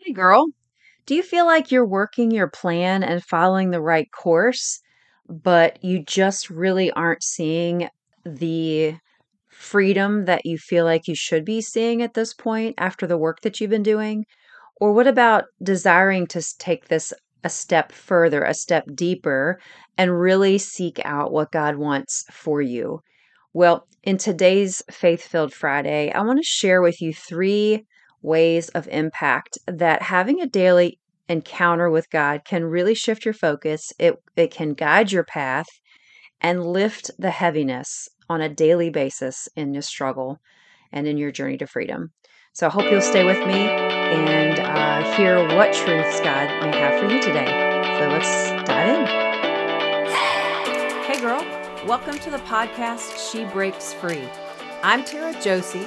Hey, girl, do you feel like you're working your plan and following the right course, but you just really aren't seeing the freedom that you feel like you should be seeing at this point after the work that you've been doing? Or what about desiring to take this a step further, a step deeper, and really seek out what God wants for you? Well, in today's Faith Filled Friday, I want to share with you three ways of impact that having a daily encounter with God can really shift your focus. It, it can guide your path and lift the heaviness on a daily basis in your struggle and in your journey to freedom. So I hope you'll stay with me and uh, hear what truths God may have for you today. So let's dive in. Hey, girl, welcome to the podcast She Breaks Free. I'm Tara Josie,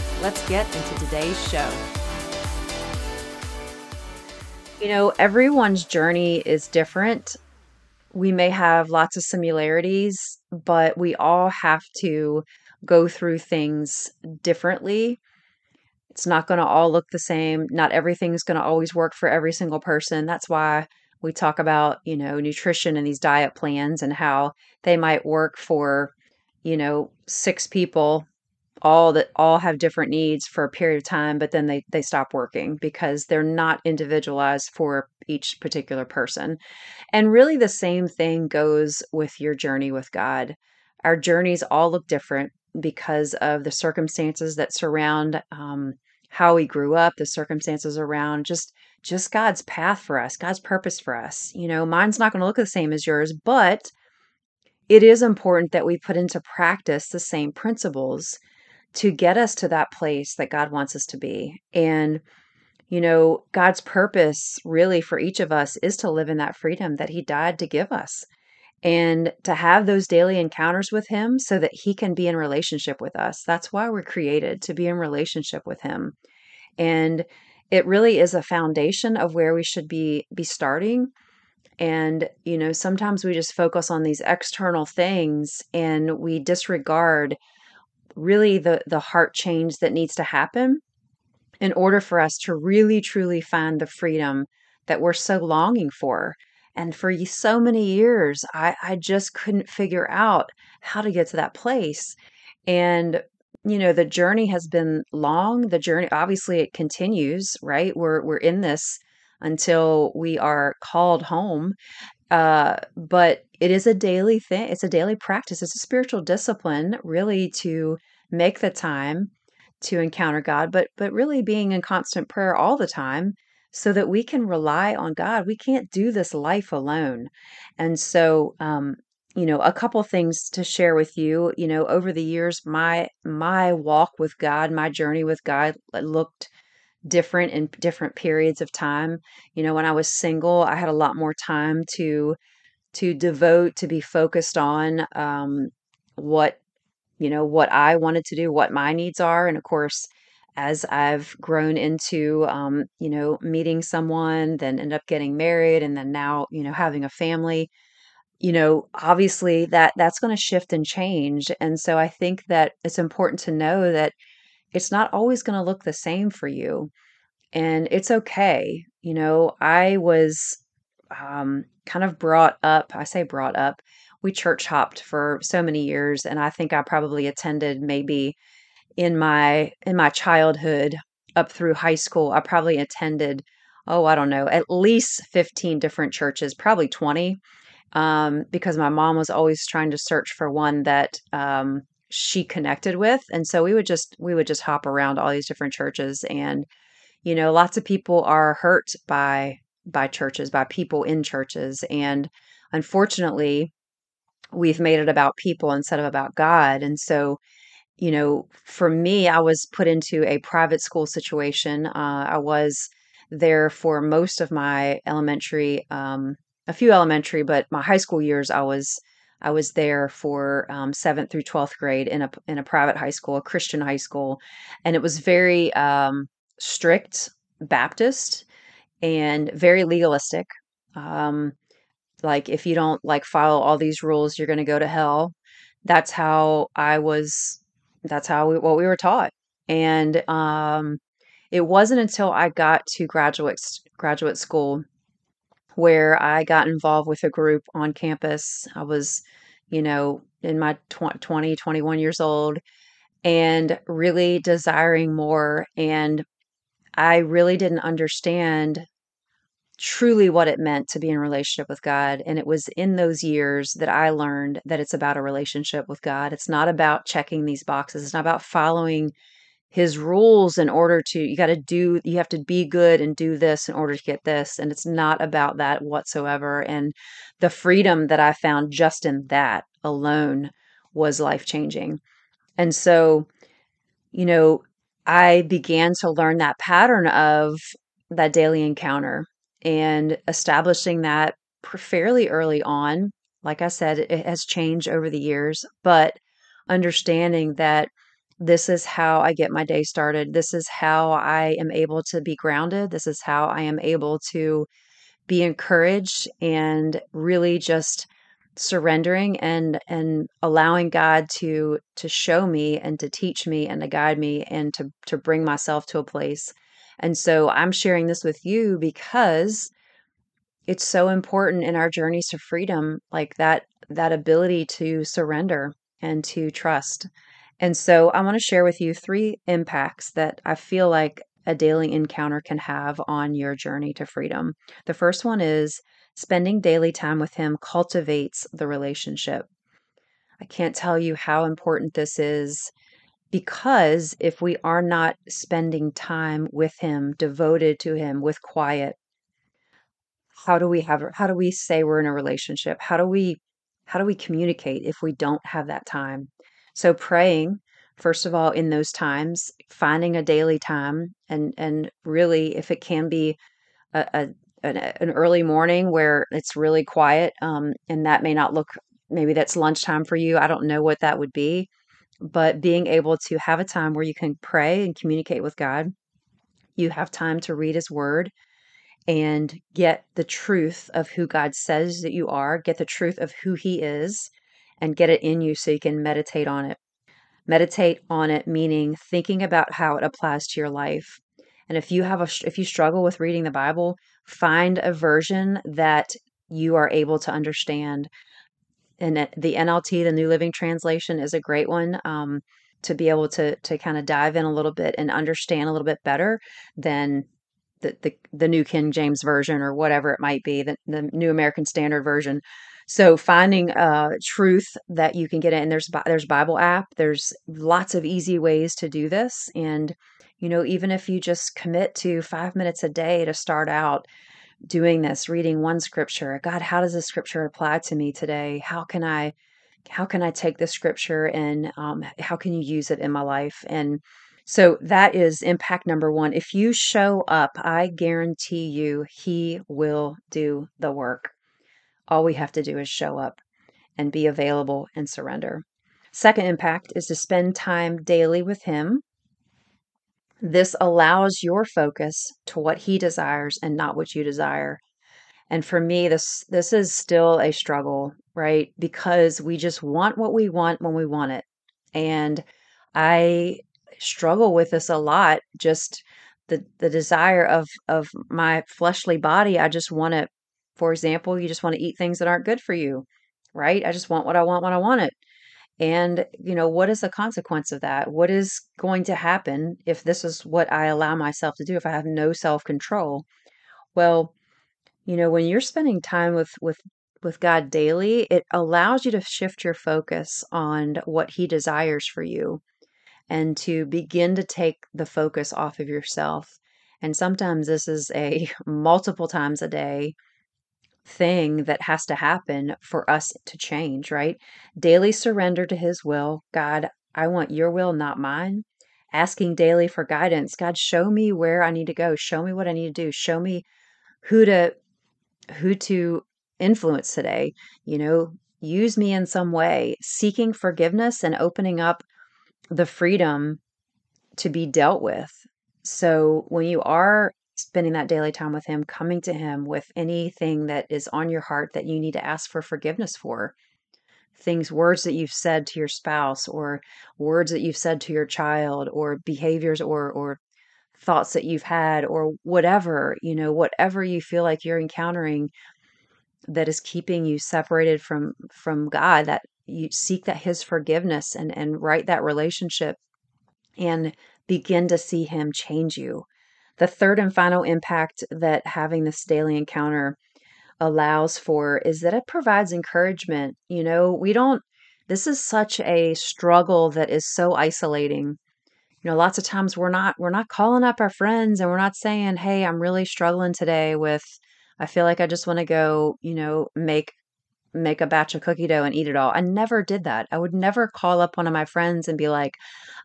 Let's get into today's show. You know, everyone's journey is different. We may have lots of similarities, but we all have to go through things differently. It's not going to all look the same. Not everything's going to always work for every single person. That's why we talk about, you know, nutrition and these diet plans and how they might work for, you know, six people all that all have different needs for a period of time but then they they stop working because they're not individualized for each particular person. And really the same thing goes with your journey with god. Our journeys all look different because of the circumstances that surround um, how we grew up the circumstances around just just god's path for us god's purpose for us. You know mine's not going to look the same as yours but it is important that we put into practice the same principles to get us to that place that God wants us to be. And, you know, God's purpose really for each of us is to live in that freedom that He died to give us and to have those daily encounters with Him so that He can be in relationship with us. That's why we're created to be in relationship with Him. And it really is a foundation of where we should be be starting and you know sometimes we just focus on these external things and we disregard really the the heart change that needs to happen in order for us to really truly find the freedom that we're so longing for. And for so many years i i just couldn't figure out how to get to that place. And you know the journey has been long. The journey obviously it continues right? We're we're in this until we are called home uh, but it is a daily thing. It's a daily practice. It's a spiritual discipline, really, to make the time to encounter God, but but really being in constant prayer all the time so that we can rely on God. We can't do this life alone. And so um you know, a couple things to share with you. You know, over the years, my my walk with God, my journey with God looked different in different periods of time. You know, when I was single, I had a lot more time to to devote to be focused on um, what you know what I wanted to do, what my needs are, and of course, as I've grown into um, you know meeting someone, then end up getting married, and then now you know having a family. You know, obviously that that's going to shift and change, and so I think that it's important to know that it's not always going to look the same for you and it's okay. You know, I was um, kind of brought up, I say brought up, we church hopped for so many years, and I think I probably attended maybe in my in my childhood up through high school, I probably attended, oh, I don't know, at least 15 different churches, probably 20, um, because my mom was always trying to search for one that um, she connected with, and so we would just we would just hop around all these different churches and you know, lots of people are hurt by by churches, by people in churches, and unfortunately, we've made it about people instead of about God. And so, you know, for me, I was put into a private school situation. Uh, I was there for most of my elementary, um, a few elementary, but my high school years, I was I was there for um, seventh through twelfth grade in a in a private high school, a Christian high school, and it was very um, strict Baptist and very legalistic. Um, like if you don't like follow all these rules, you're going to go to hell. That's how I was. That's how we, what we were taught, and um, it wasn't until I got to graduate graduate school where I got involved with a group on campus. I was, you know, in my tw- 20, 21 years old and really desiring more. And I really didn't understand truly what it meant to be in relationship with God. And it was in those years that I learned that it's about a relationship with God. It's not about checking these boxes, it's not about following his rules in order to you got to do you have to be good and do this in order to get this and it's not about that whatsoever and the freedom that i found just in that alone was life changing and so you know i began to learn that pattern of that daily encounter and establishing that fairly early on. Like i said it has changed over the years but understanding that this is how I get my day started. This is how I am able to be grounded. This is how I am able to be encouraged and really just surrendering and and allowing God to to show me and to teach me and to guide me and to to bring myself to a place. And so I'm sharing this with you because it's so important in our journeys to freedom like that that ability to surrender and to trust. And so I want to share with you three impacts that I feel like a daily encounter can have on your journey to freedom. The first one is spending daily time with Him cultivates the relationship. I can't tell you how important this is because if we are not spending time with Him, devoted to Him, with quiet, how do we have how do we say we're in a relationship? How do we how do we communicate if we don't have that time? So praying, first of all, in those times, finding a daily time and and really if it can be a, a an, an early morning where it's really quiet, um, and that may not look maybe that's lunchtime for you. I don't know what that would be, but being able to have a time where you can pray and communicate with God. You have time to read His Word and get the truth of who God says that you are, get the truth of who He is, and get it in you so you can meditate on it. Meditate on it meaning thinking about how it applies to your life. And if you have a if you struggle with reading the Bible, find a version that you are able to understand. And the NLT, the New Living Translation, is a great one um, to be able to to kind of dive in a little bit and understand a little bit better than the, the, the New King James Version or whatever it might be, the, the New American Standard Version. So finding uh, truth that you can get in, there's there's Bible app. There's lots of easy ways to do this, and you know even if you just commit to five minutes a day to start out doing this, reading one scripture. God, how does this scripture apply to me today? How can I how can I take this scripture and um, how can you use it in my life? And so that is impact number one. If you show up, I guarantee you, He will do the work. All we have to do is show up and be available and surrender. Second impact is to spend time daily with Him. This allows your focus to what He desires and not what you desire. And for me, this this is still a struggle, right? Because we just want what we want when we want it. And I struggle with this a lot. Just the the desire of of my fleshly body. I just want to for example, you just want to eat things that aren't good for you, right? I just want what I want when I want it. And, you know, what is the consequence of that? What is going to happen if this is what I allow myself to do, if I have no self control? Well, you know, when you're spending time with, with, with God daily, it allows you to shift your focus on what He desires for you and to begin to take the focus off of yourself. And sometimes this is a multiple times a day thing that has to happen for us to change, right? Daily surrender to His will. God, I want your will, not mine. asking daily for guidance. God, show me where I need to go. Show me what I need to do. Show me who to who to influence today. You know, use me in some way, seeking forgiveness and opening up the freedom to be dealt with. So when you are spending that daily time with Him, coming to Him with anything that is on your heart that you need to ask for forgiveness for, things, words that you've said to your spouse, or words that you've said to your child, or behaviors or, or thoughts that you've had, or whatever, you know, whatever you feel like you're encountering that is keeping you separated from from God that you seek that his forgiveness and and right that relationship and begin to see him change you. The third and final impact that having this daily encounter allows for is that it provides encouragement. You know, we don't this is such a struggle that is so isolating. You know, lots of times we're not we're not calling up our friends and we're not saying, "Hey, I'm really struggling today with I feel like I just want to go, you know, make make a batch of cookie dough and eat it all. I never did that. I would never call up one of my friends and be like,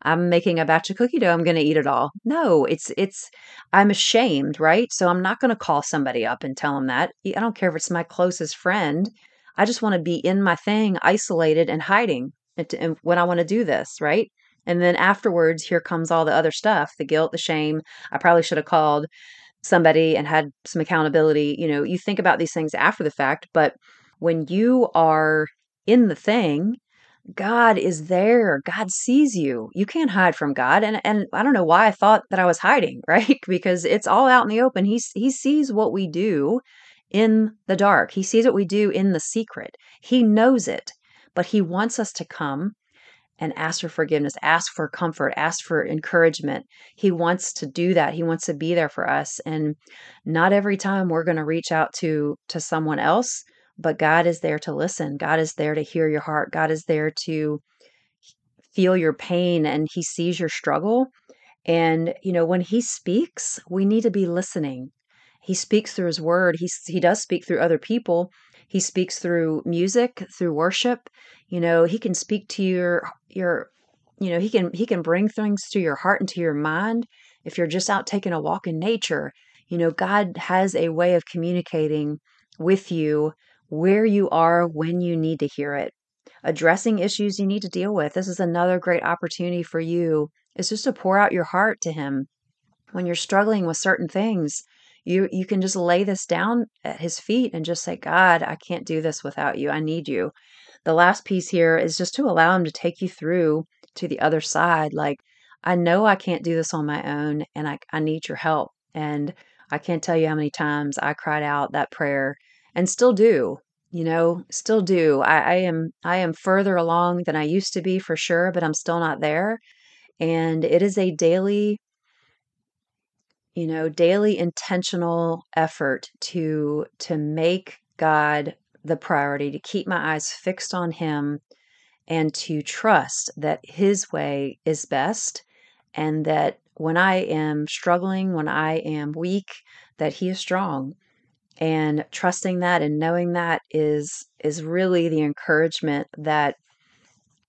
"I'm making a batch of cookie dough. I'm going to eat it all." No, it's it's I'm ashamed, right? So I'm not going to call somebody up and tell them that. I don't care if it's my closest friend. I just want to be in my thing, isolated and hiding when I want to do this, right? And then afterwards, here comes all the other stuff, the guilt, the shame. I probably should have called somebody and had some accountability. You know, you think about these things after the fact, but when you are in the thing, God is there. God sees you. You can't hide from God. And and I don't know why I thought that I was hiding, right? because it's all out in the open. He he sees what we do in the dark. He sees what we do in the secret. He knows it. But he wants us to come and ask for forgiveness, ask for comfort, ask for encouragement. He wants to do that. He wants to be there for us. And not every time we're going to reach out to to someone else but God is there to listen. God is there to hear your heart. God is there to feel your pain and he sees your struggle. And, you know, when he speaks, we need to be listening. He speaks through his word. He, he does speak through other people. He speaks through music, through worship. You know, he can speak to your, your, you know, he can, he can bring things to your heart and to your mind. If you're just out taking a walk in nature, you know, God has a way of communicating with you where you are when you need to hear it, addressing issues you need to deal with. This is another great opportunity for you is just to pour out your heart to him. When you're struggling with certain things, you you can just lay this down at his feet and just say, "God, I can't do this without you. I need you." The last piece here is just to allow him to take you through to the other side like I know I can't do this on my own and I I need your help. And I can't tell you how many times I cried out that prayer and still do you know still do. I, I am i am further along than i used to be for sure but i'm still not there. And it is a daily you know daily intentional effort to to make god the priority to keep my eyes fixed on him and to trust that his way is best and that when i am struggling when i am weak that he is strong and trusting that and knowing that is is really the encouragement that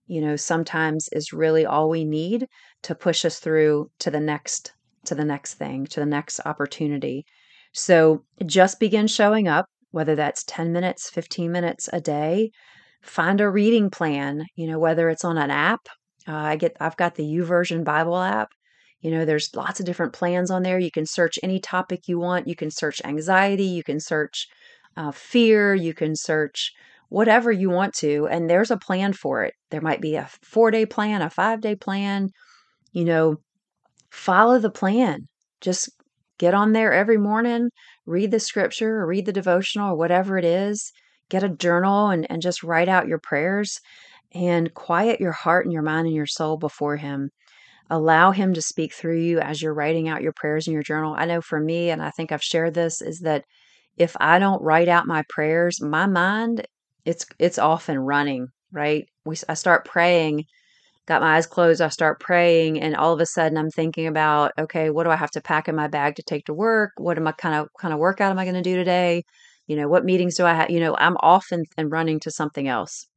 you know sometimes is really all we need to push us through to the next to the next thing to the next opportunity. So just begin showing up whether that's 10 minutes 15 minutes a day. Find a reading plan you know whether it's on an app. Uh, i get i've got the YouVersion bible app you know, there's lots of different plans on there. You can search any topic you want. You can search anxiety, you can search uh, fear, you can search whatever you want to, and there's a plan for it. There might be a four day plan, a five day plan. You know, follow the plan. Just get on there every morning, read the scripture or read the devotional or whatever it is. Get a journal and, and just write out your prayers and quiet your heart and your mind and your soul before Him allow him to speak through you as you're writing out your prayers in your journal. I know for me, and I think I've shared this, is that if I don't write out my prayers, my mind it's it's off and running, right? We I start praying, got my eyes closed, I start praying, and all of a sudden I'm thinking about, okay, what do I have to pack in my bag to take to work? What am I kind of kind of workout am I going to do today? You know, what meetings do I have? You know, I'm off and, and running to something else.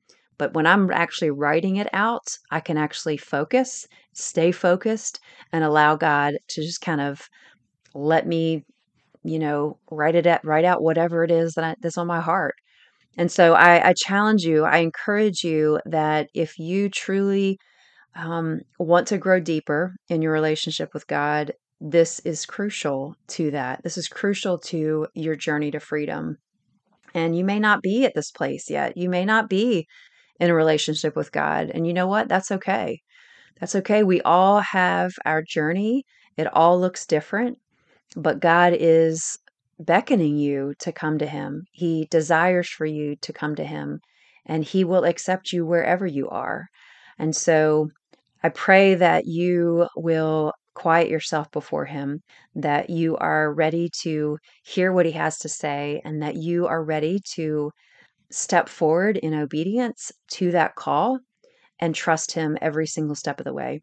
But when I'm actually writing it out, I can actually focus, stay focused, and allow God to just kind of let me, you know, write it at, write out whatever it is that I, that's on my heart. And so I, I challenge you, I encourage you that if you truly um, want to grow deeper in your relationship with God, this is crucial to that. This is crucial to your journey to freedom. And you may not be at this place yet. You may not be in a relationship with God. And you know what? That's okay. That's okay. We all have our journey, it all looks different, but God is beckoning you to come to Him. He desires for you to come to Him, and He will accept you wherever you are. And so I pray that you will quiet yourself before Him, that you are ready to hear what He has to say, and that you are ready to step forward in obedience to that call and trust Him every single step of the way.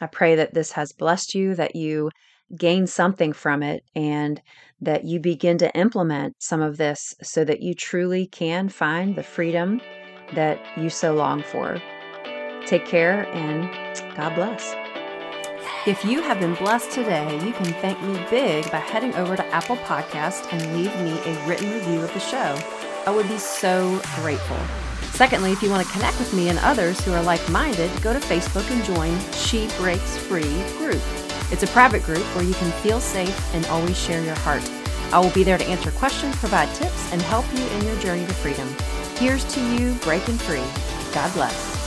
I pray that this has blessed you, that you gain something from it, and that you begin to implement some of this so that you truly can find the freedom that you so long for. Take care and God bless. If you have been blessed today, you can thank me big by heading over to Apple Podcast and leave me a written review of the show. I would be so grateful. Secondly, if you want to connect with me and others who are like minded, go to Facebook and join She Breaks Free group. It's a private group where you can feel safe and always share your heart. I will be there to answer questions, provide tips, and help you in your journey to freedom. Here's to you breaking free. God bless.